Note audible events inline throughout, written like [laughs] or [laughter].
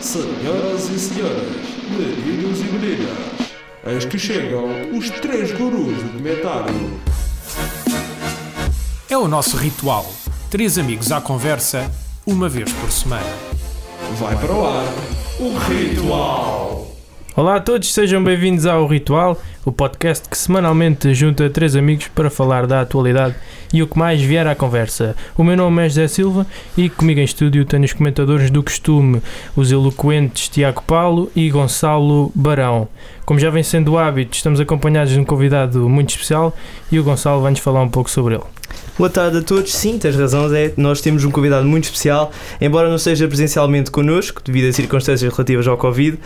Senhoras e senhores, meninos e meninas, eis que chegam os três gurus do comentário. É o nosso ritual. Três amigos à conversa, uma vez por semana. Vai para o ar o ritual. Olá a todos, sejam bem-vindos ao Ritual, o podcast que semanalmente junta três amigos para falar da atualidade e o que mais vier à conversa. O meu nome é José Silva e comigo em estúdio tenho os comentadores do costume, os eloquentes Tiago Paulo e Gonçalo Barão. Como já vem sendo hábito, estamos acompanhados de um convidado muito especial e o Gonçalo vai-nos falar um pouco sobre ele. Boa tarde a todos. Sim, tens razão, Zé. Nós temos um convidado muito especial, embora não esteja presencialmente connosco, devido a circunstâncias relativas ao Covid, uh,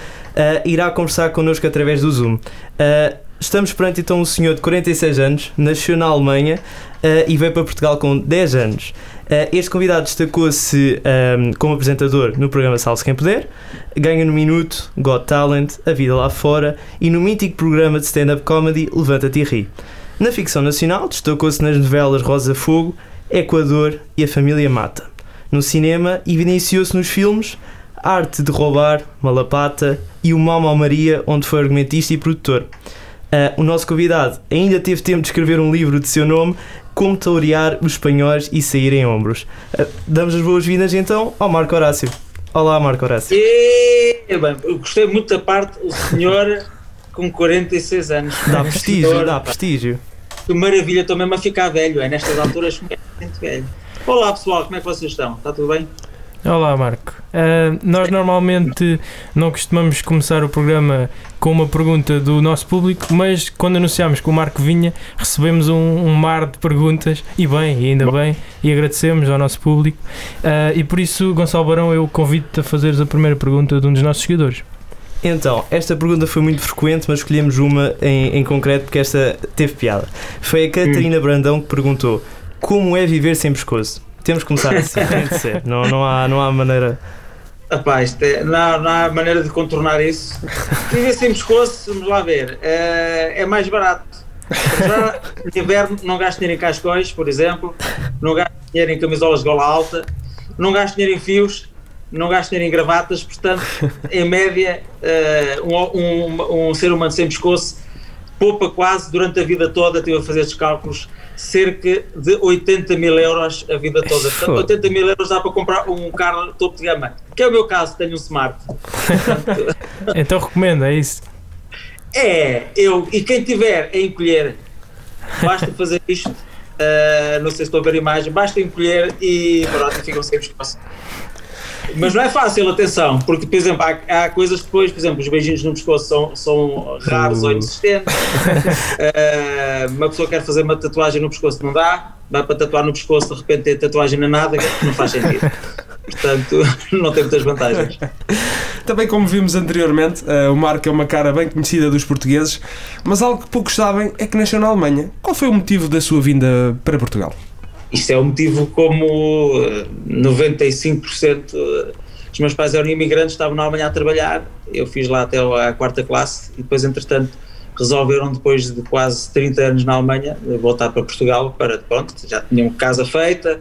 irá conversar connosco através do Zoom. Uh, estamos perante então um senhor de 46 anos, nasceu na Alemanha uh, e veio para Portugal com 10 anos. este convidado destacou-se um, como apresentador no programa Salve Quem Puder, ganha no Minuto, Got Talent, A Vida Lá Fora e no mítico programa de stand-up comedy Levanta-te e Ri. Na ficção nacional, destacou-se nas novelas Rosa Fogo, Equador e A Família Mata. No cinema, evidenciou-se nos filmes Arte de Roubar, Malapata e O Mal Maria, onde foi argumentista e produtor. Uh, o nosso convidado ainda teve tempo de escrever um livro de seu nome, Como Taurear os Espanhóis e Sair em Ombros. Uh, damos as boas-vindas então ao Marco Horácio. Olá, Marco Horácio. E, bem, eu gostei muito da parte, o senhor com 46 anos. Dá prestígio, dá prestígio. Que maravilha, estou mesmo a ficar velho, é nestas alturas muito velho. Olá pessoal, como é que vocês estão? Está tudo bem? Olá Marco. Uh, nós normalmente não costumamos começar o programa com uma pergunta do nosso público, mas quando anunciámos que o Marco vinha, recebemos um, um mar de perguntas, e bem, e ainda bem, e agradecemos ao nosso público. Uh, e por isso, Gonçalo Barão, eu convido-te a fazeres a primeira pergunta de um dos nossos seguidores. Então, esta pergunta foi muito frequente, mas escolhemos uma em, em concreto porque esta teve piada. Foi a Catarina hum. Brandão que perguntou: Como é viver sem pescoço? Temos que começar assim, [laughs] tem de ser. Não, não, há, não há maneira. Rapaz, é, não, não há maneira de contornar isso. Viver sem pescoço, vamos lá ver, é, é mais barato. Já, no inverno, não gasto dinheiro em cascões, por exemplo, não gasto dinheiro em camisolas de gola alta, não gasto dinheiro em fios, não gasto dinheiro em gravatas, portanto, [laughs] em média, uh, um, um, um, ser humano sem pescoço poupa quase durante a vida toda, estive a fazer estes cálculos, cerca de 80 mil euros a vida toda. [laughs] Portanto, 80 mil euros dá para comprar um carro topo de gama, que é o meu caso, tenho um Smart. [laughs] Portanto, então recomendo, é isso? É, eu, e quem tiver a encolher, basta fazer isto, uh, não sei se estou a ver a imagem, basta encolher e pronto, ficam sem pescoço. Mas não é fácil, atenção, porque, por exemplo, há, há coisas depois, por exemplo, os beijinhos no pescoço são, são raros ou inexistentes. uh, [laughs] uma pessoa quer fazer uma tatuagem no pescoço, não dá. Dá para tatuar no pescoço, de repente ter tatuagem na nádega, não faz sentido. Portanto, [laughs] não tem muitas vantagens. Também, como vimos anteriormente, uh, o Marco é uma cara bem conhecida dos portugueses, mas algo que poucos sabem é que nasceu na Alemanha. Qual foi o motivo da sua vinda para Portugal? Isto é um motivo como 95% eh, dos meus pais eram imigrantes, estavam na Alemanha a trabalhar, eu fiz lá até a quarta classe e depois, entretanto, resolveram depois de quase 30 anos na Alemanha voltar para Portugal para, pronto, já tinham casa feita.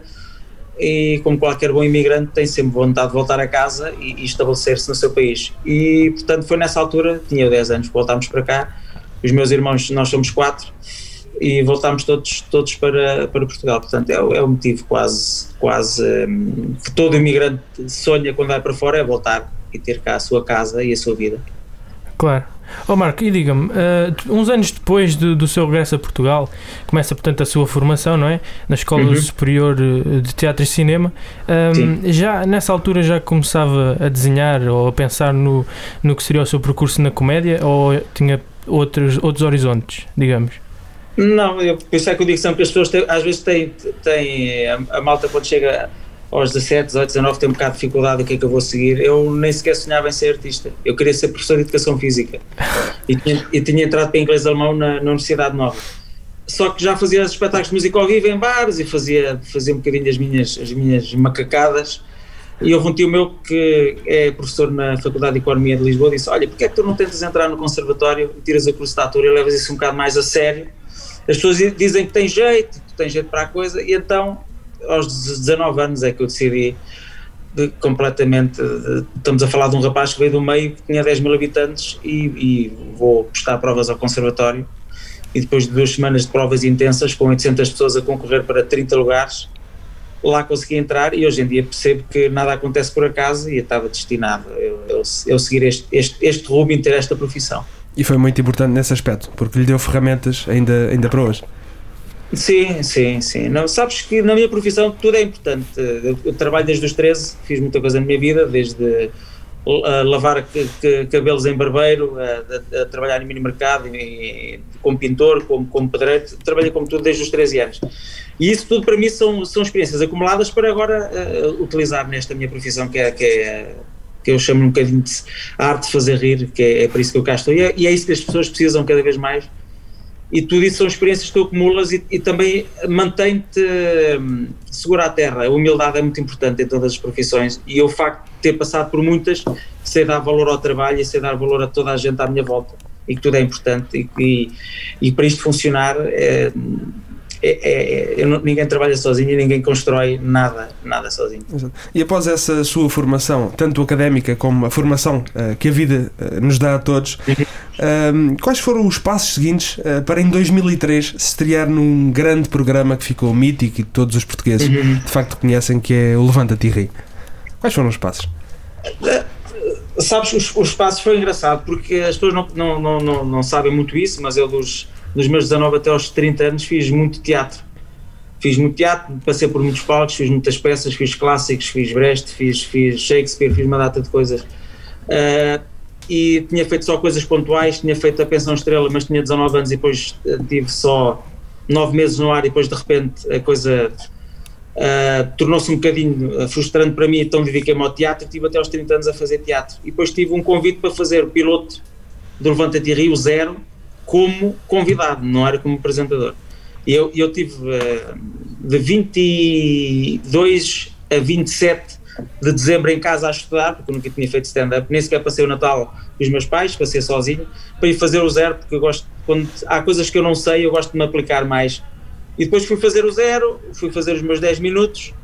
E como qualquer bom imigrante tem sempre vontade de voltar a casa e, e estabelecer-se no seu país. E portanto foi nessa altura, tinha 10 anos, voltámos para cá, os meus irmãos, nós somos quatro e voltámos todos, todos para, para Portugal. Portanto, é, é o motivo quase, quase um, que todo imigrante sonha quando vai para fora, é voltar e ter cá a sua casa e a sua vida. Claro. Ó oh Marco, e diga-me, uh, uns anos depois do, do, seu regresso a Portugal, começa portanto a sua formação, não é? Na Escola uhum. Superior eh, de Teatro e Cinema. Um, já nessa altura já começava a desenhar ou a pensar no, no que seria o seu percurso na comédia ou tinha outros, outros horizontes, digamos? Não, eu, por isso é que eu digo sempre que as pessoas têm, às vezes têm, têm a, a, malta quando chega aos 17, 18, 19 tem um bocado de dificuldade o que é que eu vou seguir. Eu nem sequer sonhava em ser artista. Eu queria ser professor de educação física e tinha, e tinha entrado para inglês alemão na, na Universidade Nova. Só que já fazia espetáculos de música ao vivo em bares e fazia, fazia um bocadinho as minhas, as minhas macacadas. E houve um tio meu que é professor na Faculdade de Economia de Lisboa disse: Olha, porque é que tu não tentas entrar no conservatório tiras a curso de ator e levas isso um bocado mais a sério? As pessoas dizem que tem jeito, que tem jeito para a coisa, e então aos 19 anos é que eu decidi de, completamente. de- estamos a falar de um rapaz que veio do meio que tinha 10 mil habitantes e, e vou prestar provas ao conservatório. E depois de duas semanas de provas intensas, com 800 pessoas a concorrer para 30 lugares, lá consegui entrar e hoje em dia percebo que nada acontece por acaso e eu estava destinado eu, eu, eu seguir este, este, este rumo e ter esta profissão. E foi muito importante nesse aspecto, porque lhe deu ferramentas ainda, ainda para hoje. Sim, sim, sim. Não, sabes que na minha profissão tudo é importante. Eu, trabalho desde os 13, fiz muita coisa na minha vida, desde uh, lavar cabelos em barbeiro, a, a- a trabalhar em mini mercado, e, como pintor, como, como pedreiro, trabalhei como tudo desde os 13 anos. E isso tudo para mim são, são experiências acumuladas para agora uh, utilizar nesta minha profissão que é, que é que eu chamo um bocadinho de arte de fazer rir, que é, é por isso que eu cá estou. E é, e é isso que as pessoas precisam cada vez mais e tudo isso são experiências que tu acumulas e, e também mantém-te hum, seguro à terra. A humildade é muito importante em todas as profissões e o facto de ter passado por muitas, sei dar valor ao trabalho e sei dar valor a toda a gente à minha volta e que tudo é importante e, e, e para isto funcionar é, é, é- eu não- ninguém trabalha sozinho e ninguém constrói nada, nada sozinho. Exato. E após essa sua formação, tanto académica como a formação eh, que a vida eh, nos dá a todos, ehm, quais foram os passos seguintes eh, para em 2003 se estrear num grande programa que ficou mítico e todos os portugueses de facto conhecem, que é o Levanta-te e Ri? Quais foram os passos? Sabes, os, os passos foi engraçado porque as pessoas não, não, não, não, não sabem muito isso, mas eu dos, dos meus 19 até aos 30 anos fiz muito teatro. Fiz muito teatro, passei por muitos palcos, fiz muitas peças, fiz clássicos, fiz Brecht, fiz, fiz Shakespeare, fiz uma data de coisas. Ah, e tinha feito só coisas pontuais, tinha feito a Pensão Estrela, mas tinha 19 anos e depois eh, tive só 9 meses no ar e depois de repente a coisa ah, tornou-se um bocadinho ah, frustrante para mim, então dediquei-me ao teatro e estive até aos 30 anos a fazer teatro. E depois tive um convite para fazer o piloto do Levanta-te Rio Zero como convidado, não era como apresentador. Eu, eu tive ah, de 22 a 27 de dezembro em casa a estudar, porque eu nunca tinha feito stand-up, nem sequer passei o Natal com os meus pais, passei sozinho, para ir fazer o zero, porque eu gosto, quando há coisas que eu não sei, eu gosto de me aplicar mais. E depois fui fazer o zero, fui fazer os meus 10 minutos,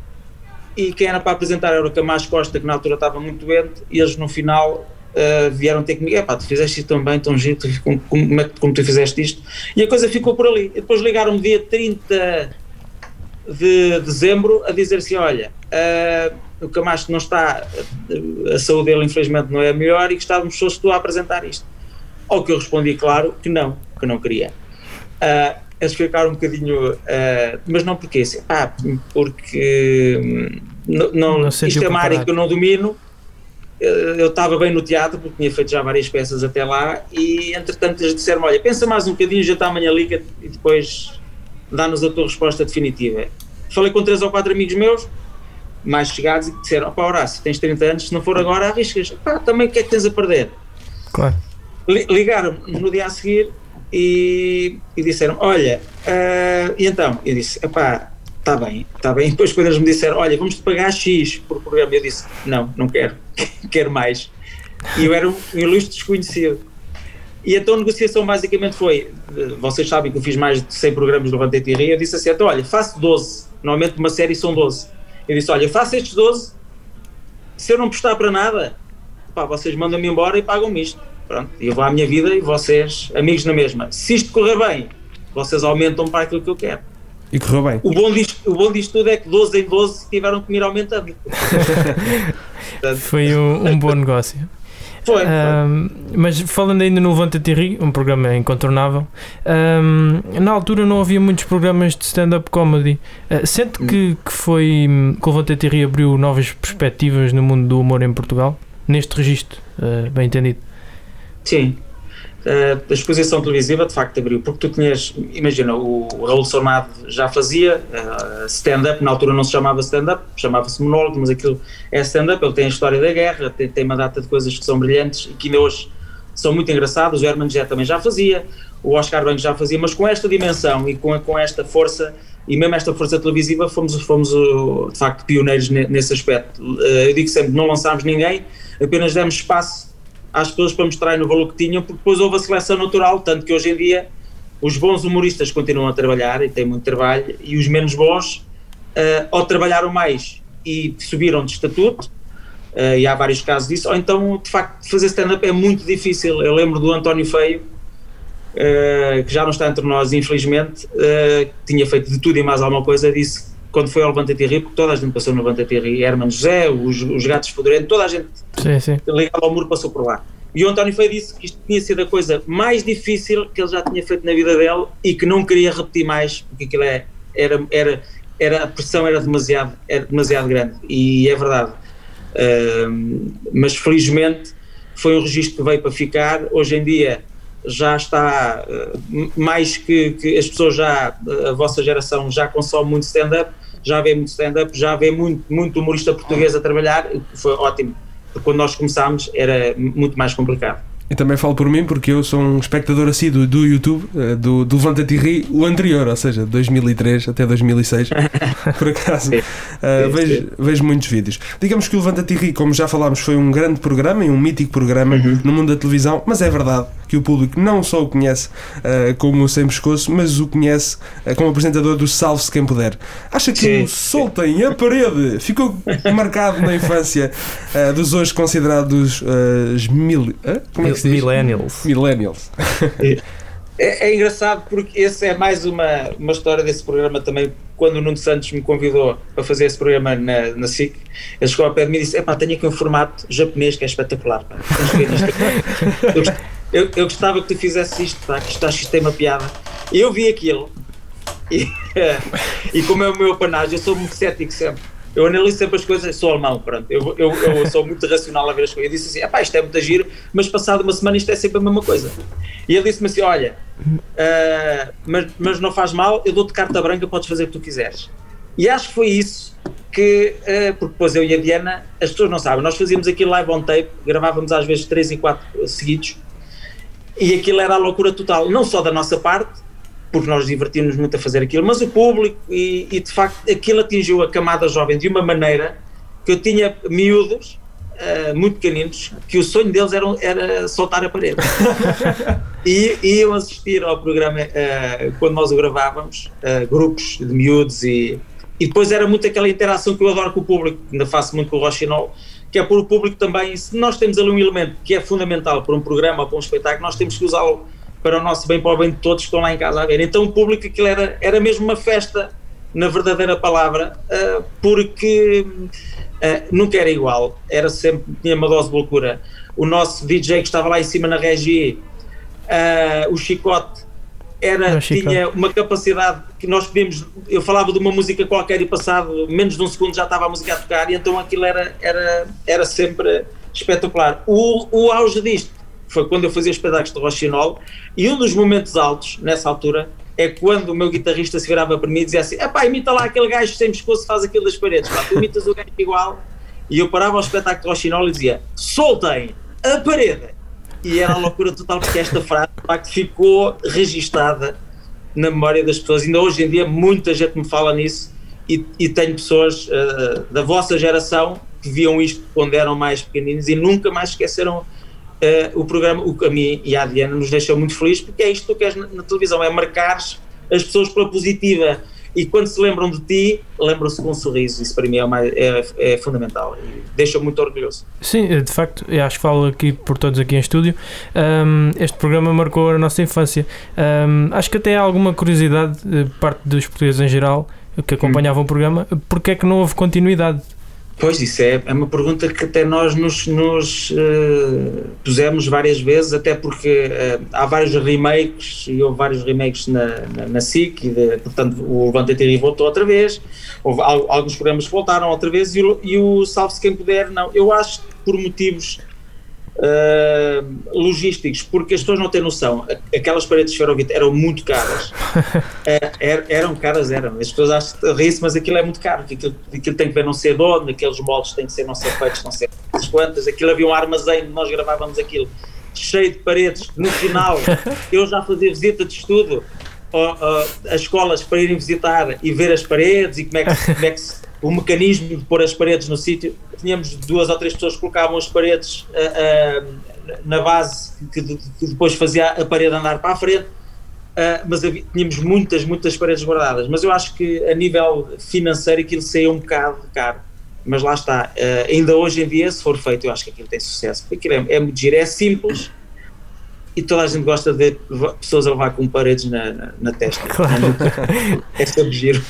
e quem era para apresentar era o Camacho Costa, que na altura estava muito doente, e eles no final uh, vieram ter comigo, epá, tu fizeste isto tão bem, tão giro, tu- como, como, é como tu fizeste isto, e a coisa ficou por ali. E depois ligaram-me dia 30 de dezembro a dizer assim, olha, uh, o Camacho não está, uh, a saúde dele infelizmente não é a melhor e gostávamos se fosse tu a apresentar isto. Ao que eu respondi, claro, que não, que não queria. Uh, eles ficaram um bocadinho, uh, mas não porque assim, ah, porque não, não, Não isto é uma área que eu não domino, eh, eu estava bem no teatro porque tinha feito já várias peças até lá e entretanto eles disseram olha pensa mais um bocadinho já está amanhã liga e depois dá-nos a tua resposta definitiva. Falei com três ou quatro amigos meus mais chegados e disseram opá Horácio tens 30 anos se não for agora arriscas. Pá também o que é que tens a perder? Claro. Li- ligaram no dia a seguir e, e disseram olha ah, e então? Eu disse epá está bem, está bem. E depois quando eles me disseram, olha, vamos-te pagar X por programa, eu disse, não, não quero, [laughs] quero mais. E eu era um, ilustre desconhecido. E então a negociação basicamente foi, eh, vocês sabem que eu fiz mais de 100 programas do Levantei Tirri, eu disse assim, então olha, faço 12, normalmente uma série são 12. Eu disse, olha, faço estes 12, se eu não prestar para nada, pá, vocês mandam-me embora e pagam-me isto. Pronto, e eu vou à minha vida e vocês, amigos na mesma. Se isto correr bem, vocês aumentam para aquilo que eu quero. E correu bem. O bom, disto, o bom disto tudo é que 12 em 12 tiveram que me ir aumentando. Foi um, um bom negócio. foi. foi. Ahm, mas falando ainda no Levanta-te e Ri, um programa incontornável, ahm, na altura não havia muitos programas de stand-up comedy. Ah, sente que, que foi hum, que o Levanta-te e Ri abriu novas perspectivas no mundo do humor em Portugal? Neste registro, ah, bem entendido. Sim. Uh, a exposição televisiva de facto abriu, porque tu tinhas, imagina, o, Raul Sormado já fazia uh, stand-up, na altura não se chamava stand-up, chamava-se monólogo, mas aquilo é stand-up, ele tem a história da guerra, tem, tem uma data de coisas que são brilhantes e que ainda hoje são muito engraçadas, o Herman Jé também já fazia, o Oscar Banks já fazia, mas com esta dimensão e com, com esta força, e mesmo esta força televisiva, fomos, fomos uh, de facto pioneiros ne- nesse aspecto. Eu digo sempre, não lançámos ninguém, apenas demos espaço às pessoas para mostrarem no valor que tinham, porque depois houve a seleção natural, tanto que hoje em dia os bons humoristas continuam a trabalhar e têm muito trabalho, e os menos bons, uh, ou trabalharam mais e subiram de estatuto, uh, e há vários casos disso, ou então, de facto, fazer stand-up é muito difícil. Eu lembro do António Feio, uh, que já não está entre nós, infelizmente, uh, tinha feito de tudo e mais alguma coisa, disse quando foi ao Levanta Ri, porque toda a gente passou no Levanta Ri, Herman José, os, os gatos fedorentos, toda a gente sim, sim. ligada ao muro passou por lá. E o António Feio disse que isto tinha sido a coisa mais difícil que ele já tinha feito na vida dele e que não queria repetir mais, porque aquilo é, era, era, era, a pressão era demasiado, era demasiado grande. E é verdade. Uh, mas felizmente foi um registro que veio para ficar. Hoje em dia já está uh, mais que, que, as pessoas já, a vossa geração já consome muito stand-up, já vê muito stand-up, já vê muito, muito humorista português a trabalhar, foi ótimo, quando nós começámos era muito mais complicado. E também falo por mim porque eu sou um espectador assíduo do YouTube, eh, do, do Levanta-te e Ri, o anterior, ou seja, 2003 até 2006. [laughs] por acaso, uh, vejo, vejo muitos vídeos. Digamos que o Levanta-te e Ri, como já falámos, foi um grande programa e um mítico programa uhum. no mundo da televisão, mas é verdade que o público não só o conhece uh, como o Sem Pescoço, mas o conhece uh, como apresentador do Salve-se Quem Puder. Acha que Sim. o Soltem a Parede ficou marcado na infância dos hoje considerados uh, mil, como é que se diz? Millennials. Millennials. É, é, engraçado porque esse é mais uma, uma história desse programa também. Quando o Nuno Santos me convidou para fazer esse programa na, na SIC, ele chegou ao pé de mim e disse: tenho aqui um formato japonês que é espetacular. Pá. Eu, eu, eu gostava que tu fizesse isto, pá, que isto, isto tem uma piada. Eu vi aquilo e, [laughs] e como é o meu apanagem, eu sou muito cético sempre. Eu analiso sempre as coisas, sou alemão, pronto. Eu, eu, eu sou muito racional a ver as coisas. Eu disse assim: isto é muito giro, mas passado uma semana isto é sempre a mesma coisa. E ele disse-me assim: olha, uh, mas, mas não faz mal, eu dou-te carta branca, podes fazer o que tu quiseres. E acho que foi isso que, uh, porque depois eu e a Diana, as pessoas não sabem, nós fazíamos aquilo live on tape, gravávamos às vezes 3 e 4 seguidos, e aquilo era a loucura total, não só da nossa parte, porque nós divertimos muito a fazer aquilo, mas o público, e, e, de facto aquilo atingiu a camada jovem de uma maneira que eu tinha miúdos, uh, muito pequeninos, que o sonho deles era, era soltar a parede. e, [laughs] e iam assistir ao programa uh, quando nós o gravávamos, uh, grupos de miúdos, e, e depois era muito aquela interação que eu adoro com o público, ainda faço muito com o Rochinol, que é por o público também, se nós temos ali um elemento que é fundamental para um programa ou para um espetáculo, nós temos que usá-lo para o nosso bem, para o bem de todos que estão lá em casa a ver. Então o público aquilo era, era mesmo uma festa, na verdadeira palavra, uh, porque uh, nunca era igual, era sempre, tinha uma dose de loucura. O nosso DJ que estava lá em cima na Regi, uh, o Chicote, era, tinha uma capacidade que nós podíamos. Eu falava de uma música qualquer e passado menos de um segundo já estava a música a tocar, e então aquilo era, era, era sempre espetacular. O, o auge disto foi quando eu fazia espetáculos de Rochinol, e um dos momentos altos nessa altura é quando o meu guitarrista se virava para mim e dizia assim: pá, imita lá aquele gajo sem pescoço faz aquilo das paredes, pá, tu imitas o gajo igual. E eu parava ao espetáculo de Rochinol e dizia: soltem a parede e era a loucura total porque esta frase de ficou registada na memória das pessoas. Ainda hoje em dia muita gente me fala nisso e, e tenho pessoas uh, da vossa geração que viam isto quando eram mais pequeninos e nunca mais esqueceram uh, o programa. O, a mim e a Diana nos deixou muito felizes porque é isto que tu queres na, na televisão, é marcar as pessoas pela positiva e quando se lembram de ti, lembram-se com um sorriso. Isso para mim é, uma, é, é fundamental e deixa-me muito orgulhoso. Sim, de facto, eu acho que falo aqui por todos aqui em estúdio. Um, este programa marcou a nossa infância. Um, acho que até há alguma curiosidade, de parte dos portugueses em geral, que acompanhavam hum. o programa, porque é que não houve continuidade? Pois, isso é, é uma pergunta que até nós nos, nos uh, pusemos várias vezes, até porque uh, há vários remakes, e houve vários remakes na, na, na SIC, e de, portanto o Levante TV voltou outra vez, houve alguns programas que voltaram outra vez, e o, e o Salve-se Quem Puder, não. Eu acho que por motivos uh, logísticos, porque as pessoas não têm noção, aquelas paredes de esferovite eram muito caras, uh, [laughs] eram caras, eram, as pessoas acham rir mas aquilo é muito caro, aquilo, aquilo tem que ver não ser dono, aqueles moldes têm que ser não ser feitos, não ser quantas, aquilo havia um armazém, nós gravávamos aquilo cheio de paredes, no final [laughs] eu já fazia visita de estudo as escolas para irem visitar e ver as paredes e como é que, como é que se, o mecanismo de pôr as paredes no sítio. Tínhamos duas ou três pessoas que colocavam as paredes uh, uh, na base que, que, depois fazia a parede andar para a frente, uh, mas havia, tínhamos muitas, muitas paredes guardadas. Mas eu acho que a nível financeiro aquilo saiu um bocado caro. mas lá está, ainda hoje em dia, se for feito, eu acho que aquilo tem sucesso, porque aquilo é, é muito giro, é simples e toda a gente gosta de ver pessoas a levar com paredes na, na, na testa. [laughs] Claro. É sempre giro.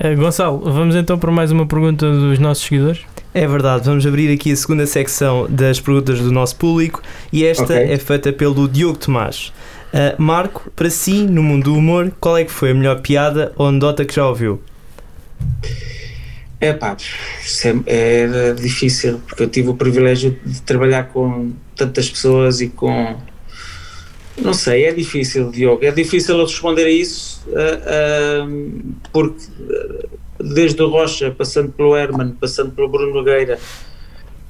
Uh, Gonçalo, vamos então para mais uma pergunta dos nossos seguidores. É verdade, vamos abrir aqui a segunda secção das perguntas do nosso público e esta Ok. é feita pelo Diogo Tomás. Uh, Marco, para si, no mundo do humor, qual é que foi a melhor piada ou anedota que já ouviu? É pá, é, é difícil, porque eu tive o privilégio de trabalhar com tantas pessoas e com. Não sei, é difícil, Diogo. É difícil responder a isso, ah, ah, porque ah, desde o Rocha, passando pelo Herman, passando pelo Bruno Nogueira,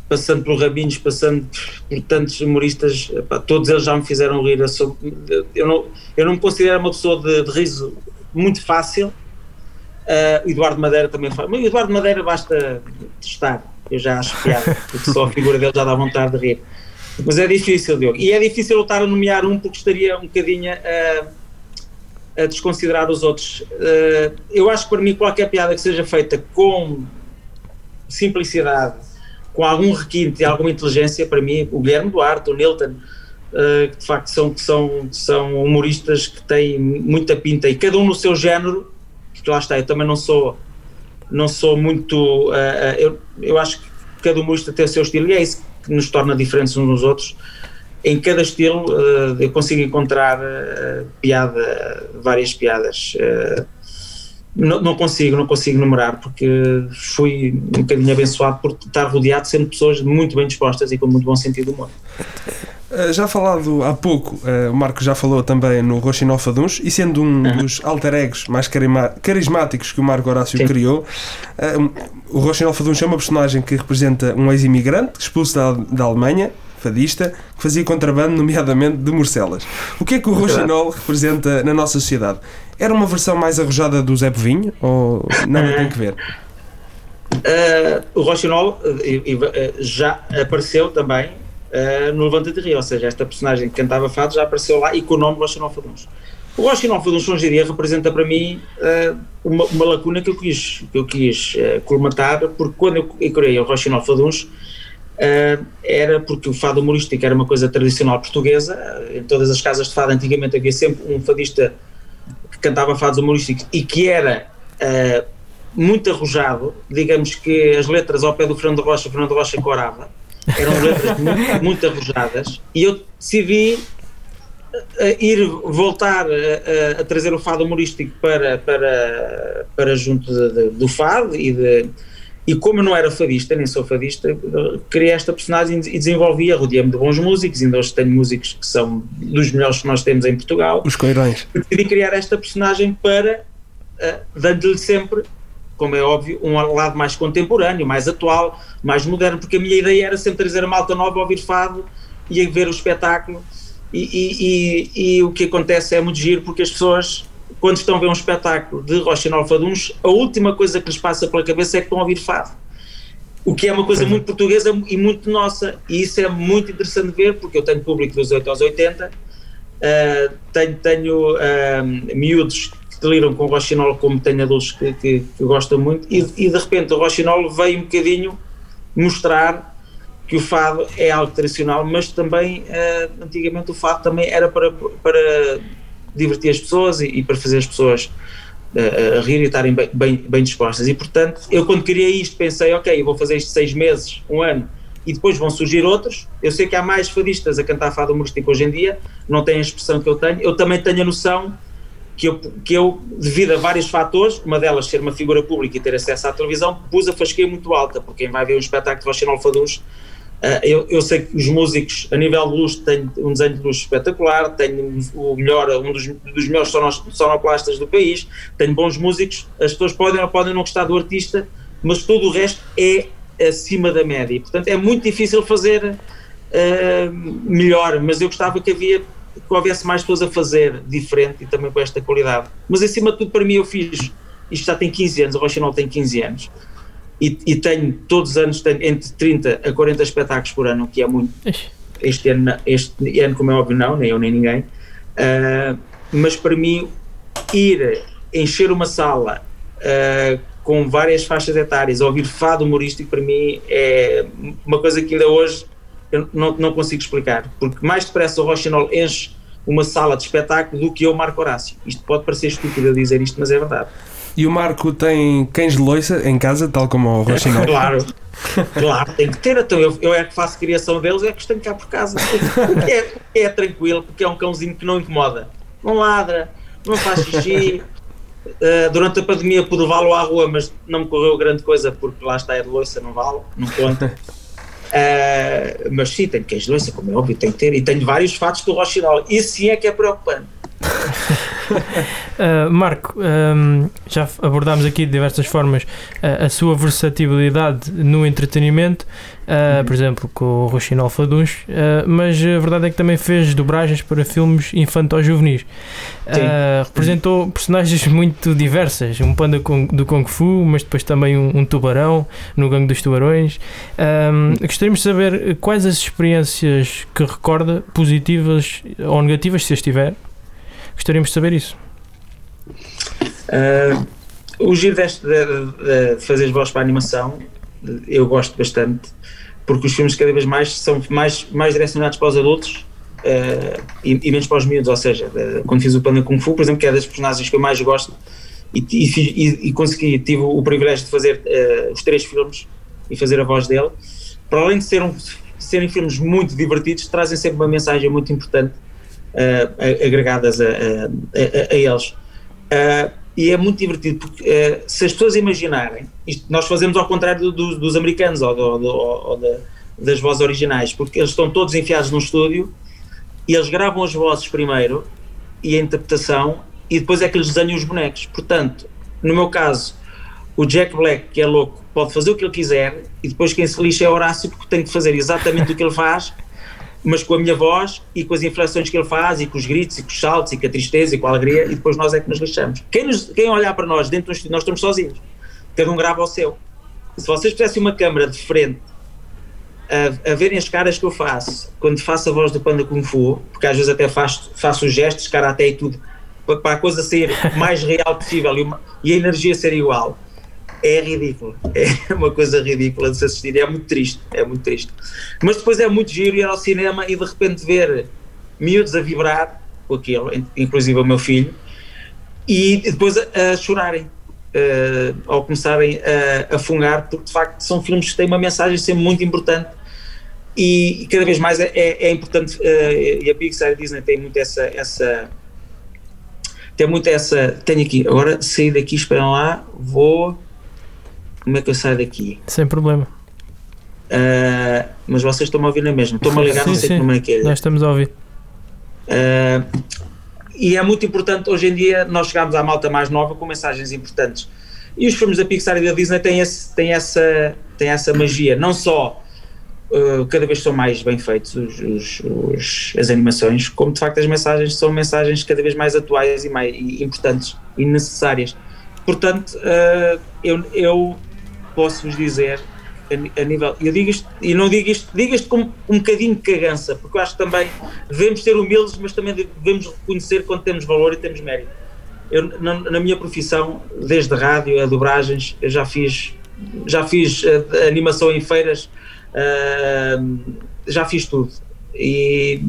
passando pelo Rabinhos, passando por tantos humoristas, epá, todos eles já me fizeram rir. Eu, sou- eu não, eu não me considero uma pessoa de, de riso muito fácil. Uh, Eduardo Madeira também faz. Mas Eduardo Madeira basta testar, eu já acho piada, porque só a figura dele já dá vontade de rir. Mas é difícil, Diogo. E é difícil eu estar a nomear um porque estaria um bocadinho a, a desconsiderar os outros. Uh, eu acho que para mim qualquer piada que seja feita com simplicidade, com algum requinte e alguma inteligência, para mim, o Guilherme Duarte, o Nilton, uh, que de facto são, que são, são humoristas que têm muita pinta e cada um no seu género, porque lá está, eu também não sou, não sou muito. eu, eu acho que cada humorista tem o seu estilo e é isso que nos torna diferentes uns dos outros. Em cada estilo uh, eu consigo encontrar uh, piada, várias piadas. Uh, não, não consigo, não consigo numerar porque fui um bocadinho abençoado por estar rodeado de sempre pessoas muito bem dispostas e com muito bom sentido de humor. Uh, Já falado há pouco, uh, o Marco já falou também no Rochinol Faduns, e sendo um Uhum. dos alter egos mais carismáticos que o Marco Horácio Sim. criou, uh, o Rochinol Faduns é uma personagem que representa um ex-imigrante expulso da, da Alemanha, fadista, que fazia contrabando, nomeadamente de morcelas. O que é que o Rochinol representa na nossa sociedade? Era uma versão mais arrojada do Zé Povinho? Ou nada tem que ver? Uh, o Rochinol uh, já apareceu também uh, no Levanta de Rio, ou seja, esta personagem que cantava fado já apareceu lá e com o nome Rochinol Faduns. O Rochinol Faduns hoje em dia representa para mim uh, uma, uma lacuna que eu quis, que eu quis uh, colmatar, porque quando eu, criei o Rochinol Faduns uh, era porque o fado humorístico era uma coisa tradicional portuguesa, em todas as casas de fado antigamente havia sempre um fadista que cantava fados humorísticos e que era uh, muito arrojado, digamos que as letras ao pé do Fernando Rocha, Fernando Rocha corava, eram letras muito, muito arrojadas, e eu decidi eh, ir voltar a, a- a trazer o fado humorístico para, para, para junto de- de- do fado e de e como eu não era fadista, nem sou fadista, eh, criei esta personagem e desenvolvi, rodeei-me de bons músicos, ainda hoje tenho músicos que são dos melhores que nós temos em Portugal, Os coirões. decidi criar esta personagem para uh, dando-lhe sempre, como é óbvio, um lado mais contemporâneo, mais atual, mais moderno, porque a minha ideia era sempre trazer a malta nova a ouvir fado e a ver o espetáculo. E, e- e- e o que acontece é muito giro, porque as pessoas, quando estão a ver um espetáculo de Rochinol Faduns, a última coisa que lhes passa pela cabeça é que estão a ouvir fado. O que é uma coisa muito portuguesa e muito nossa, e isso é muito interessante ver, porque eu tenho público dos 8 aos 80, Uh, tenho, tenho uh, miúdos deliram com o Rochinol, como tenho adultos que, que, que gostam muito, e, e de repente o Rochinol veio um bocadinho mostrar que o fado é algo tradicional, mas também uh, antigamente o fado também era para, para divertir as pessoas e, e para fazer as pessoas uh, rir e estarem bem, bem, bem dispostas. E portanto, eu quando criei isto pensei, ok, vou fazer isto seis meses, um ano, e depois vão surgir outros. Eu sei que há mais fadistas a cantar fado humorístico hoje em dia, não têm a expressão que eu tenho. Eu também tenho a noção que eu, que eu devido a vários fatores, uma delas ser uma figura pública e ter acesso à televisão, pus a fasquia muito alta, porque quem vai ver um espetáculo de Rochinol Faduz, uh, eu, eu sei que os músicos, a nível de luz, têm um desenho de luz espetacular, tenho o melhor, um dos, dos melhores sonoplastas do país, tenho bons músicos, as pessoas podem ou podem não gostar do artista, mas todo o resto é acima da média. E, portanto, é muito difícil fazer uh, melhor, mas eu gostava que havia que houvesse mais pessoas a fazer diferente e também com esta qualidade. Mas acima de tudo, para mim, eu fiz. Isto já tem 15 anos, o Rochinol tem 15 anos. E, e tenho todos os anos tenho entre 30 a 40 espetáculos por ano, o que é muito. Este ano, este ano, como é óbvio, não, nem eu nem ninguém. Uh, mas para mim, ir encher uma sala uh, com várias faixas etárias. Ouvir fado humorístico para mim é uma coisa que ainda hoje eu não, não consigo explicar, porque mais depressa o Rochinol enche uma sala de espetáculo do que eu, Marco Horácio. Isto pode parecer estúpido dizer isto, mas é verdade. E o Marco tem cães de loiça em casa, tal como o Rochinol? [laughs] claro, claro, tem que ter. Então eu, eu é que faço criação deles, é que os tenho cá por casa. É, é tranquilo, porque é um cãozinho que não incomoda. Não ladra, não faz xixi. Uh, durante a pandemia pude levá-lo à rua, mas não me correu grande coisa porque lá está é de loiça, não vale, não conta. Uh, mas sim, tenho queijo de louça, como é óbvio, tem que ter. E tenho vários fatos do Rochinol. Isso sim é que é preocupante. Uh, [laughs] Marco, um, já abordámos aqui de diversas formas uh, a sua versatilidade no entretenimento, uh, uhum. por exemplo, com o Rochinol Faduns, mas a verdade é que também fez dobragens para filmes infantos-juvenis. representou personagens [laughs] muito diversas, um panda do Kung Fu, mas depois também um, um tubarão no Gangue dos Tubarões. Um, gostaríamos de saber quais as experiências que recorda, positivas ou negativas, se as tiver, Gostaríamos de saber isso. Uh, o giro deste de, de, fazer vozes para a animação, eu gosto bastante, porque os filmes cada vez mais são mais, mais direcionados para os adultos uh, e, e, menos para os miúdos. Ou seja, quando fiz o Panda Kung Fu, por exemplo, que é das personagens que eu mais gosto, e, e, e consegui, tive o privilégio de fazer uh, os três filmes e fazer a voz dele. Para além de ser um, serem filmes muito divertidos, trazem sempre uma mensagem muito importante uh, agregadas a, a, a, eles. Uh, e é muito divertido porque uh, se as pessoas imaginarem, isto nós fazemos ao contrário do, do, dos americanos ou, do, ou da, das vozes originais, porque eles estão todos enfiados num estúdio e eles gravam as vozes primeiro e a interpretação e depois é que eles desenham os bonecos. Portanto, no meu caso, o Jack Black, que é louco, pode fazer o que ele quiser e depois quem se lixa é Horácio porque tem que fazer exatamente o que ele faz mas com a minha voz e com as inflexões que ele faz e com os gritos e com os saltos e com a tristeza e com a alegria e depois nós é que nos lixamos. Quem, nos, quem olhar para nós dentro do estúdio, nós estamos sozinhos, cada um grava o seu. Se vocês pusessem uma câmera de frente a, a, verem as caras que eu faço quando faço a voz do Panda Kung Fu, porque às vezes até faço, faço os gestos, até e tudo, para, para a coisa ser mais real possível e, uma, e a energia ser igual é ridículo. É uma coisa ridícula de se assistir. É muito triste. É muito triste. Mas depois é muito giro ir ao cinema e de repente ver miúdos a vibrar com aquilo, inclusive o meu filho, e depois a, a chorarem. Uh, começarem a, a fungar, porque de facto são filmes que têm uma mensagem sempre muito importante e, e cada vez mais é, é, é importante. Uh, e a Pixar e a Disney têm muito essa, essa tem muito essa. Tenho aqui, agora saí daqui, esperam lá, vou como é que eu saio daqui? Sem problema. Uh, mas vocês estão a ouvir na mesma. Estou-me a ligar, sim, não sei sim. como é que é. Nós estamos a ouvir. Uh, e é muito importante, hoje em dia, nós chegamos à malta mais nova com mensagens importantes. E os filmes da Pixar e da Disney têm, esse, têm, essa, têm essa magia. Não só uh, cada vez são mais bem feitos os, os, os, as animações, como de facto as mensagens são mensagens cada vez mais atuais e mais e importantes e necessárias. Portanto, eu, eu posso-vos dizer a, a, nível, eu digo isto, e não digo isto, digo isto com um bocadinho de cagança, porque eu acho que também devemos ser humildes, mas também devemos reconhecer quando temos valor e temos mérito. Eu, na, na minha profissão, desde rádio a dobragens, eu já fiz, já fiz uh, animação em feiras, uh, já fiz tudo. E,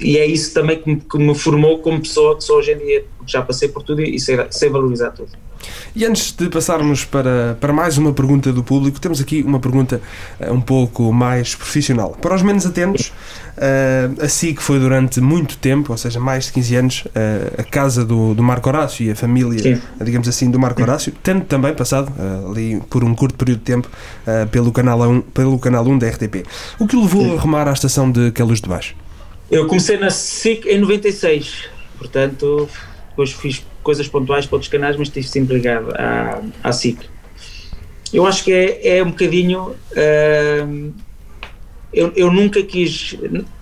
e, é isso também que me, que me, formou como pessoa que sou hoje em dia, já passei por tudo e, e sei, sei valorizar tudo. E antes de passarmos para, para mais uma pergunta do público, temos aqui uma pergunta uh, um pouco mais profissional. Para os menos atentos, uh, a SIC foi durante muito tempo, ou seja, mais de 15 anos, uh, a casa do, do Marco Horácio e a família, Sim. digamos assim, do Marco Horácio, tendo também passado ali por um curto período de tempo pelo, canal 1, pelo canal 1 da RTP. O que levou Sim. a remar à estação de Queluz de Baixo? Eu comecei na SIC em 96, portanto, depois fiz coisas pontuais para outros canais, mas estive sempre ligado à, à SIC. Eu acho que é, é um bocadinho. Uh, eu, eu nunca quis,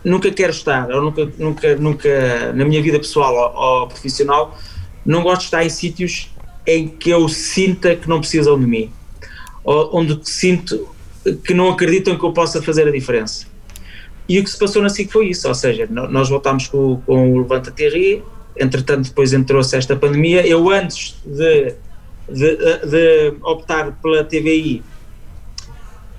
nunca quero estar, eu nunca, nunca, nunca na minha vida pessoal ou, ou profissional, não gosto de estar em sítios em que eu sinta que não precisam de mim, ou onde sinto que não acreditam que eu possa fazer a diferença. E o que se passou na SIC foi isso, ou seja, nós voltámos com, com o Levanta Terri, entretanto depois entrou-se esta pandemia, eu antes de de, de optar pela TVI,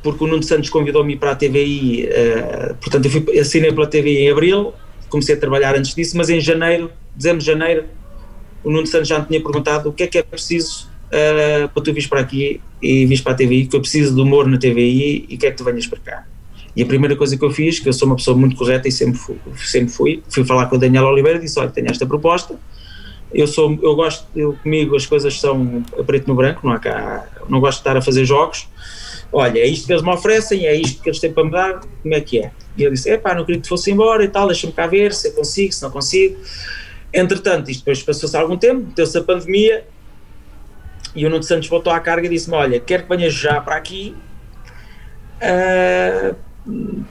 porque o Nuno Santos convidou-me para a TVI, uh, portanto eu fui, assinei pela TVI em Abril, comecei a trabalhar antes disso, mas em janeiro, dezembro de janeiro, o Nuno Santos já me tinha perguntado o que é que é preciso uh, para tu vires para aqui e vires para a TVI, que eu preciso de humor na TVI e quer que tu venhas para cá. E a primeira coisa que eu fiz, que eu sou uma pessoa muito correta e sempre fui, sempre fui, fui falar com o Daniel Oliveira e disse, olha, tenho esta proposta, eu sou, eu gosto, eu, comigo as coisas são a preto no branco, não há cá, não gosto de estar a fazer jogos, olha, é isto que eles me oferecem, é isto que eles têm para me dar, como é que é? E eu disse, pá, não queria que fosse embora e tal, deixa-me cá ver se eu consigo, se não consigo. Entretanto, isto depois passou-se algum tempo, meteu-se a pandemia e o Nuno Santos voltou à carga e disse-me, olha, quero que venhas já para aqui, uh,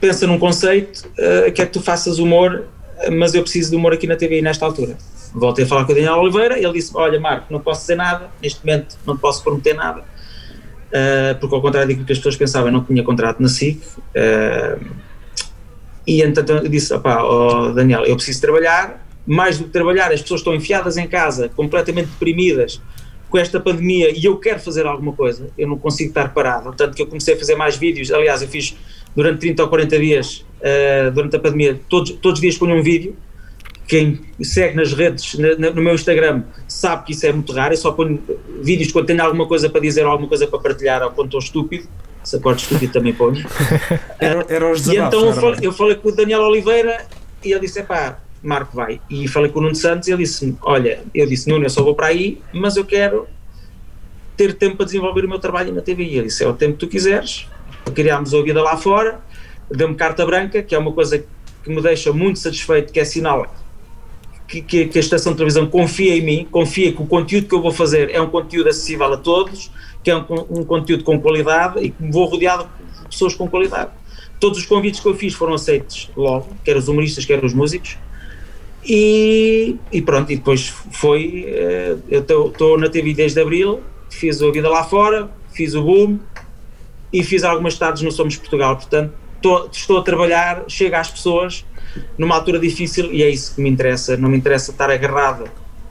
pensa num conceito, uh, quer que tu faças humor, mas eu preciso de humor aqui na TV nesta altura. Voltei a falar com o Daniel Oliveira, ele disse olha Marco, não posso dizer nada, neste momento não te posso prometer nada, uh, porque ao contrário daquilo que as pessoas pensavam, eu não tinha contrato na SIC, uh, e então eu disse, opá, oh, Daniel, eu preciso trabalhar, mais do que trabalhar, as pessoas estão enfiadas em casa, completamente deprimidas, com esta pandemia e eu quero fazer alguma coisa, eu não consigo estar parado, tanto que eu comecei a fazer mais vídeos, aliás eu fiz durante 30 ou 40 dias, uh, durante a pandemia, todos, todos os dias ponho um vídeo, quem segue nas redes, na, no meu Instagram, sabe que isso é muito raro, eu só ponho vídeos quando tenho alguma coisa para dizer ou alguma coisa para partilhar ou quando estou estúpido, se acordo estúpido também ponho. [laughs] era, era os e então eu falei, eu falei, com o Daniel Oliveira e ele disse, pá, Marco vai. E falei com o Nuno Santos e ele disse olha, eu disse, Nuno, eu só vou para aí, mas eu quero ter tempo para desenvolver o meu trabalho na TV. E ele disse, é o tempo que tu quiseres, criámos a vida lá fora, deu-me carta branca, que é uma coisa que me deixa muito satisfeito, que é sinal que, que, que, a estação de televisão confia em mim, confia que o conteúdo que eu vou fazer é um conteúdo acessível a todos, que é um, um conteúdo com qualidade e que me vou rodeado de pessoas com qualidade. Todos os convites que eu fiz foram aceitos logo, quer os humoristas, quer os músicos, e, e pronto, e depois foi, eh, eu estou na TV desde abril, fiz a vida lá fora, fiz o boom e fiz algumas tardes no Somos Portugal, portanto estou, a trabalhar, chega às pessoas numa altura difícil e é isso que me interessa. Não me interessa estar agarrado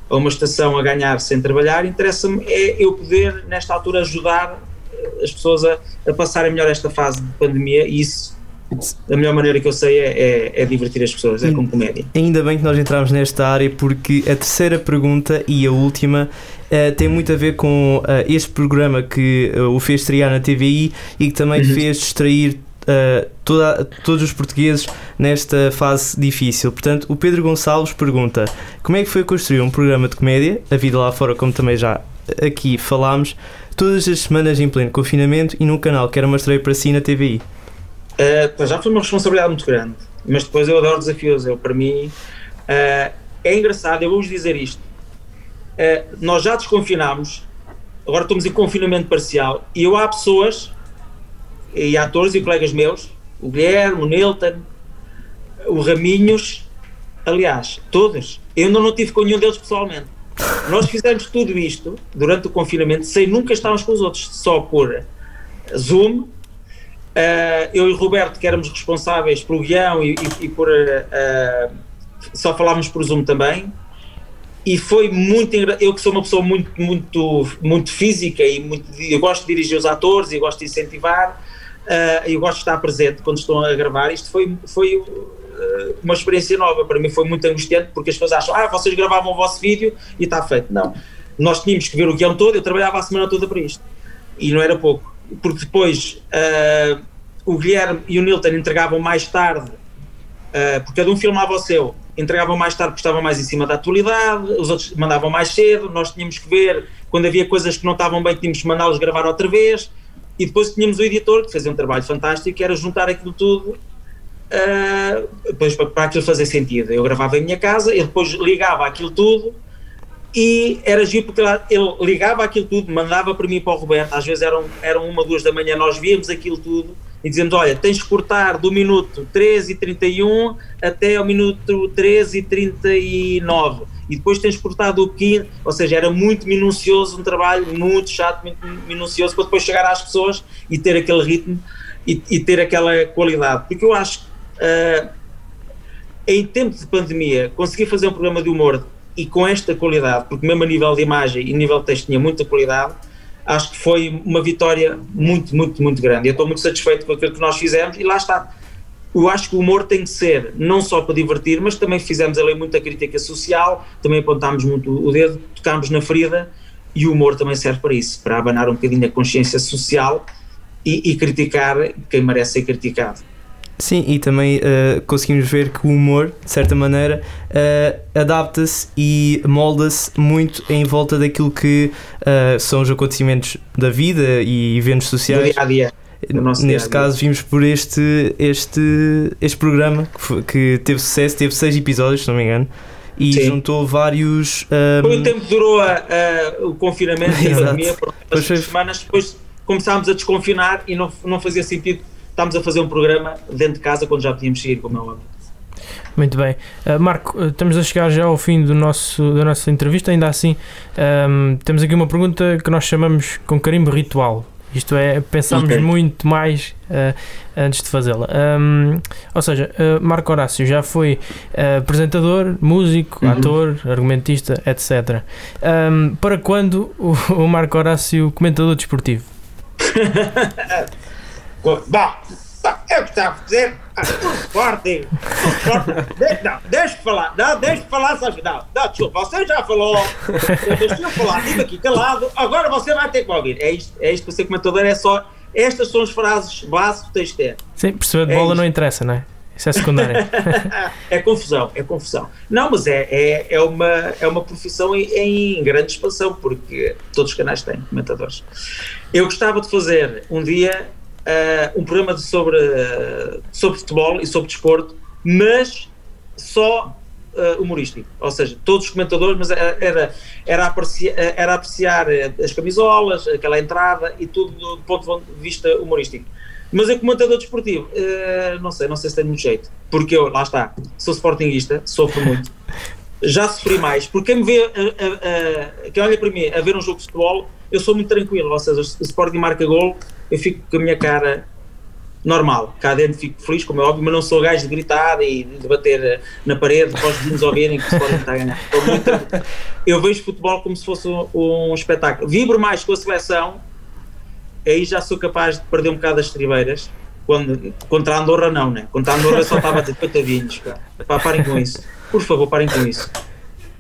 a uma estação a ganhar sem trabalhar, interessa-me é eu poder, nesta altura, ajudar eh, as pessoas a, a passarem melhor esta fase de pandemia e isso a melhor maneira que eu sei é, é, é, divertir as pessoas, é como comédia. Ainda bem que nós entramos nesta área porque a terceira pergunta e a última uh, tem muito a ver com uh, este programa que uh, o fez estrear na TVI e que também uhum. fez distrair toda, todos os portugueses nesta fase difícil. Portanto, o Pedro Gonçalves pergunta: como é que foi construir um programa de comédia, a vida lá fora, como também já aqui falámos, todas as semanas em pleno confinamento e num canal que era uma estreia para si na TVI? Uh, já foi uma responsabilidade muito grande, mas depois eu adoro desafios. Eu, para mim, uh, é engraçado, eu vou-vos dizer isto. Uh, nós já desconfinámos, agora estamos em confinamento parcial, e eu há pessoas e atores e colegas meus, o Guilherme, o Nilton, o Raminhos, aliás, todos. Eu ainda não tive com nenhum deles pessoalmente. Nós fizemos tudo isto durante o confinamento sem nunca estarmos com os outros, só por Zoom. Uh, eu e o Roberto, que éramos responsáveis pelo guião e, e, e por. Uh, só falávamos por Zoom também. E foi muito Eu que sou uma pessoa muito, muito, muito física e muito, eu gosto de dirigir os atores e gosto de incentivar uh, eu gosto de estar presente quando estão a gravar. Isto foi, foi uma experiência nova, para mim foi muito angustiante, porque as pessoas acham, ah, vocês gravavam o vosso vídeo e está feito. Não, nós tínhamos que ver o guião todo, eu trabalhava a semana toda para isto, e não era pouco, porque depois uh, o Guilherme e o Nilton entregavam mais tarde, porque cada um filmava o seu, entregavam mais tarde porque estavam mais em cima da atualidade, os outros mandavam mais cedo, nós tínhamos que ver, quando havia coisas que não estavam bem, tínhamos que mandá-los gravar outra vez, e depois tínhamos o editor que fazia um trabalho fantástico, que era juntar aquilo tudo uh, depois para, para aquilo fazer sentido. Eu gravava em minha casa, ele depois ligava aquilo tudo e era giro porque ele ligava aquilo tudo, mandava para mim para o Roberto, às vezes eram, eram uma, duas da manhã, nós víamos aquilo tudo e dizendo, olha, tens que cortar do minuto 13 e 31 até ao minuto 13 e 39 e depois tens cortado o pequeno, ou seja, era muito minucioso, um trabalho muito chato, muito minucioso, para depois chegar às pessoas e ter aquele ritmo e, e ter aquela qualidade. Porque eu acho que uh, em tempo de pandemia, conseguir fazer um programa de humor e com esta qualidade, porque mesmo a nível de imagem e nível de texto tinha muita qualidade, acho que foi uma vitória muito, muito, muito grande. Eu estou muito satisfeito com aquilo que nós fizemos e lá está. Eu acho que o humor tem que ser não só para divertir, mas também fizemos ali muita crítica social, também apontámos muito o dedo, tocámos na ferida e o humor também serve para isso, para abanar um bocadinho a consciência social e, e criticar quem merece ser criticado. Sim, e também uh, conseguimos ver que o humor, de certa maneira, uh, adapta-se e molda-se muito em volta daquilo que uh, são os acontecimentos da vida e eventos sociais. Do dia a dia. Neste dia -dia. caso, vimos por este, este, este programa que, foi, que, teve sucesso, teve seis episódios, se não me engano, e Sim. juntou vários. Um... Foi o tempo que durou a, a, o confinamento e a [laughs] pandemia, por semanas, depois começámos a desconfinar e não, não fazia sentido estamos a fazer um programa dentro de casa quando já podíamos sair, como é óbvio. Muito bem. Uh, Marco, uh, estamos a chegar já ao fim do nosso, da nossa entrevista. Ainda assim, um, temos aqui uma pergunta que nós chamamos com carimbo ritual. Isto é, pensamos okay. muito mais uh, antes de fazê-la. Um, ou seja, Marco Horácio já foi apresentador, músico, uhum. ator, argumentista, etc. Um, para quando o, o Marco Horácio comentador desportivo? [laughs] Bom, eu gostava de dizer, o Sporting, o Sporting, de, não, deixa falar, não, deixa falar, sabe, não, não, desculpa, você já falou, deixa eu falar, estive aqui calado, agora você vai ter que ouvir, é isto, é isto para ser comentador, é só, estas são as frases base que tens de ter. Sim, perceber de é bola isto. não interessa, não é? Isso é secundário. [laughs] é confusão, é confusão. Não, mas é, é, é, uma, é uma profissão em, em, grande expansão, porque todos os canais têm comentadores. Eu gostava de fazer um dia uh, um programa sobre, uh, sobre futebol e sobre desporto, mas só uh, humorístico. Ou seja, todos os comentadores, mas era, era, apreciar, era apreciar as camisolas, aquela entrada e tudo do ponto de vista humorístico. Mas eu, comentador desportivo, não sei, não sei se tem muito jeito, porque eu, lá está, sou sportinguista, sofro muito. [laughs] Já sofri mais, porque quem me vê, quem olha para mim a ver um jogo de futebol, eu sou muito tranquilo, ou seja, o Sporting marca gol, eu fico com a minha cara normal. Cá dentro fico feliz, como é óbvio, mas não sou gajo de gritar e de bater eh, na parede para os vizinhos ouvirem que o Sporting está a ganhar. Muito... Eu vejo futebol como se fosse um, um, espetáculo. Vibro mais com a seleção, aí já sou capaz de perder um bocado as tribeiras. Quando, contra a Andorra não, né? Contra a Andorra só estava a dizer coitadinhos, Pá, parem com isso. Por favor, parem com isso.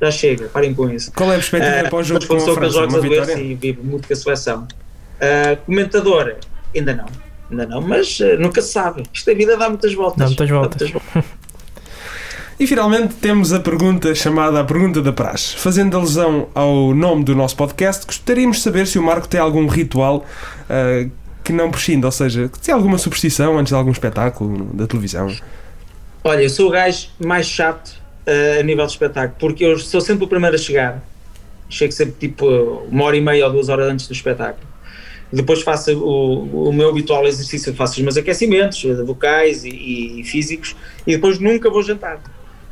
Já chega, parem com isso. Qual é a perspectiva uh, para o jogo com a França? Jogos a doer e vivo muito com a seleção. Uh, comentador, ainda não, ainda não, mas uh, nunca se sabe. Isto a vida dá muitas voltas. Dá muitas voltas. Dá muitas voltas. [laughs] e finalmente temos a pergunta chamada a pergunta da praxe. Fazendo alusão ao nome do nosso podcast, gostaríamos de saber se o Marco tem algum ritual uh, que não prescinda, ou seja, se tem alguma superstição antes de algum espetáculo da televisão. Olha, eu sou o gajo mais chato uh, a nível de espetáculo, porque eu sou sempre o primeiro a chegar. Chego sempre tipo uma hora e meia ou duas horas antes do espetáculo depois faço o, o meu habitual exercício, faço os meus aquecimentos vocais e, e, físicos e depois nunca vou jantar.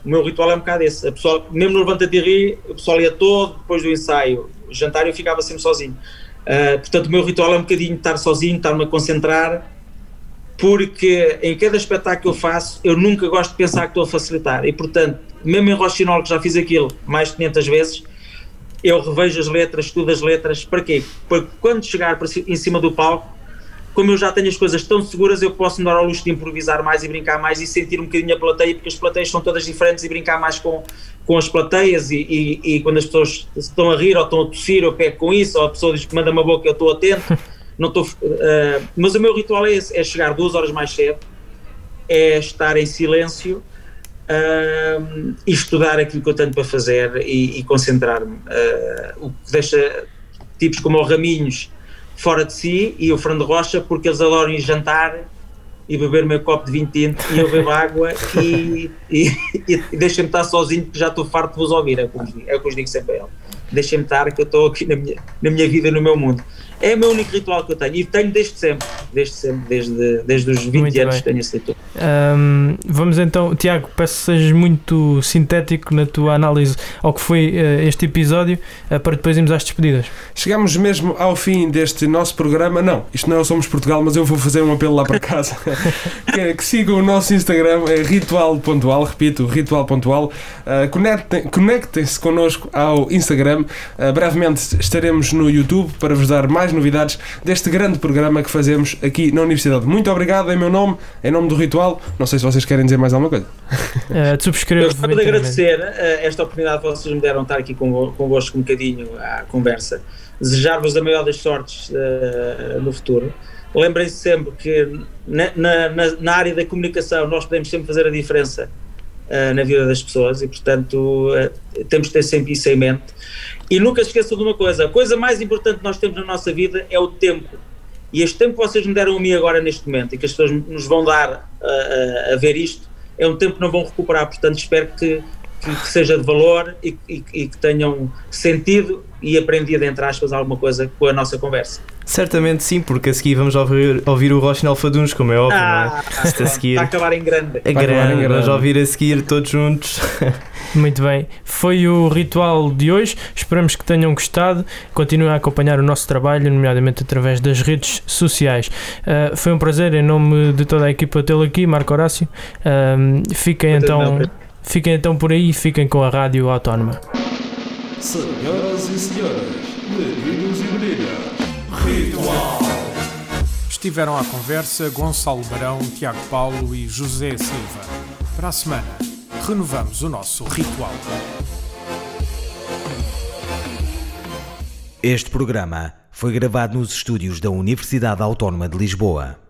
O meu ritual é um bocado esse. A pessoa, mesmo no Levanta Rir, o pessoal ia todo, depois do ensaio, jantar eu ficava sempre sozinho. Uh, portanto, o meu ritual é um bocadinho estar sozinho, estar-me a concentrar, porque em cada espetáculo que eu faço, eu nunca gosto de pensar que estou a facilitar. E, portanto, mesmo em Rochinol, que já fiz aquilo mais de 500 vezes, eu revejo as letras, estudo as letras, para quê? Porque quando chegar em cima do palco, como eu já tenho as coisas tão seguras, eu posso me dar ao luxo de improvisar mais e brincar mais e sentir um bocadinho a plateia, porque as plateias são todas diferentes e brincar mais com, com as plateias e, e, e quando as pessoas estão a rir ou estão a tossir, eu pego com isso, ou a pessoa diz que manda uma boca, eu estou atento, [laughs] não estou, uh, mas o meu ritual é esse, é chegar duas horas mais cedo, é estar em silêncio uh, e estudar aquilo que eu tenho para fazer e, e concentrar-me. Uh, o que deixa tipos como o Raminhos fora de si e o Fernando Rocha, porque eles adoram ir jantar e beber meu copo de 20 tinto e eu bebo água e, e, e deixem-me estar sozinho porque já estou farto de vos ouvir, é o que é o eu digo sempre a ele. Deixem-me estar que eu estou aqui na minha, na minha vida, no meu mundo. É o meu único ritual que eu tenho e tenho desde sempre, desde sempre, desde, desde os 20 Muito anos bem. tenho esse ritual. Ahm, vamos então, Tiago, peço que sejas muito sintético na tua análise ao que foi eh, este episódio eh, para depois irmos às despedidas. Chegamos mesmo ao fim deste nosso programa. Não, isto não é o Somos Portugal, mas eu vou fazer um apelo lá para casa. [laughs] que, que sigam o nosso Instagram, é ritual.al, repito, ritual.al. Uh, conectem- Conectem-se connosco ao Instagram. Uh, brevemente estaremos no YouTube para vos dar mais novidades deste grande programa que fazemos aqui na Universidade. Muito obrigado em meu nome, em nome do Ritual. Não sei se vocês querem dizer mais alguma coisa. [laughs] Eh, te subscrevo. Eu gostava de agradecer eh, esta oportunidade que vocês me deram de estar aqui convo- convosco um bocadinho à conversa. Desejar-vos a maior das sortes eh, no futuro. Lembrem-se sempre que na, na- na- na área da comunicação nós podemos sempre fazer a diferença eh, na vida das pessoas e, portanto, eh, temos de ter sempre isso em mente. E nunca esqueçam de uma coisa: a coisa mais importante que nós temos na nossa vida é o tempo. E este tempo que vocês me deram a mim agora neste momento e que as pessoas nos vão dar a- a- a ver isto é um tempo que não vão recuperar. Portanto, espero que, que- que seja de valor e, e- e que tenham sentido e aprendido, entre aspas, alguma coisa com a nossa conversa. Certamente sim, porque a seguir vamos ouvir, ouvir o Rochinol Faduns, como é óbvio, não é? Isto a seguir. [laughs] está a acabar em grande. É Vai acabar em grande, grande. vamos ouvir a seguir todos juntos. [laughs] Muito bem, foi o ritual de hoje. Esperamos que tenham gostado. Continuem a acompanhar o nosso trabalho, nomeadamente através das redes sociais. Uh, foi um prazer, em nome de toda a equipa, tê-lo aqui, Marco Horácio. Um, fiquem, então, fiquem então por aí, fiquem com a Rádio Autónoma. Senhoras e senhores, Estiveram à conversa Gonçalo Barão, Tiago Paulo e José Silva. Para a semana, renovamos o nosso ritual. Este programa foi gravado nos estúdios da Universidade Autónoma de Lisboa.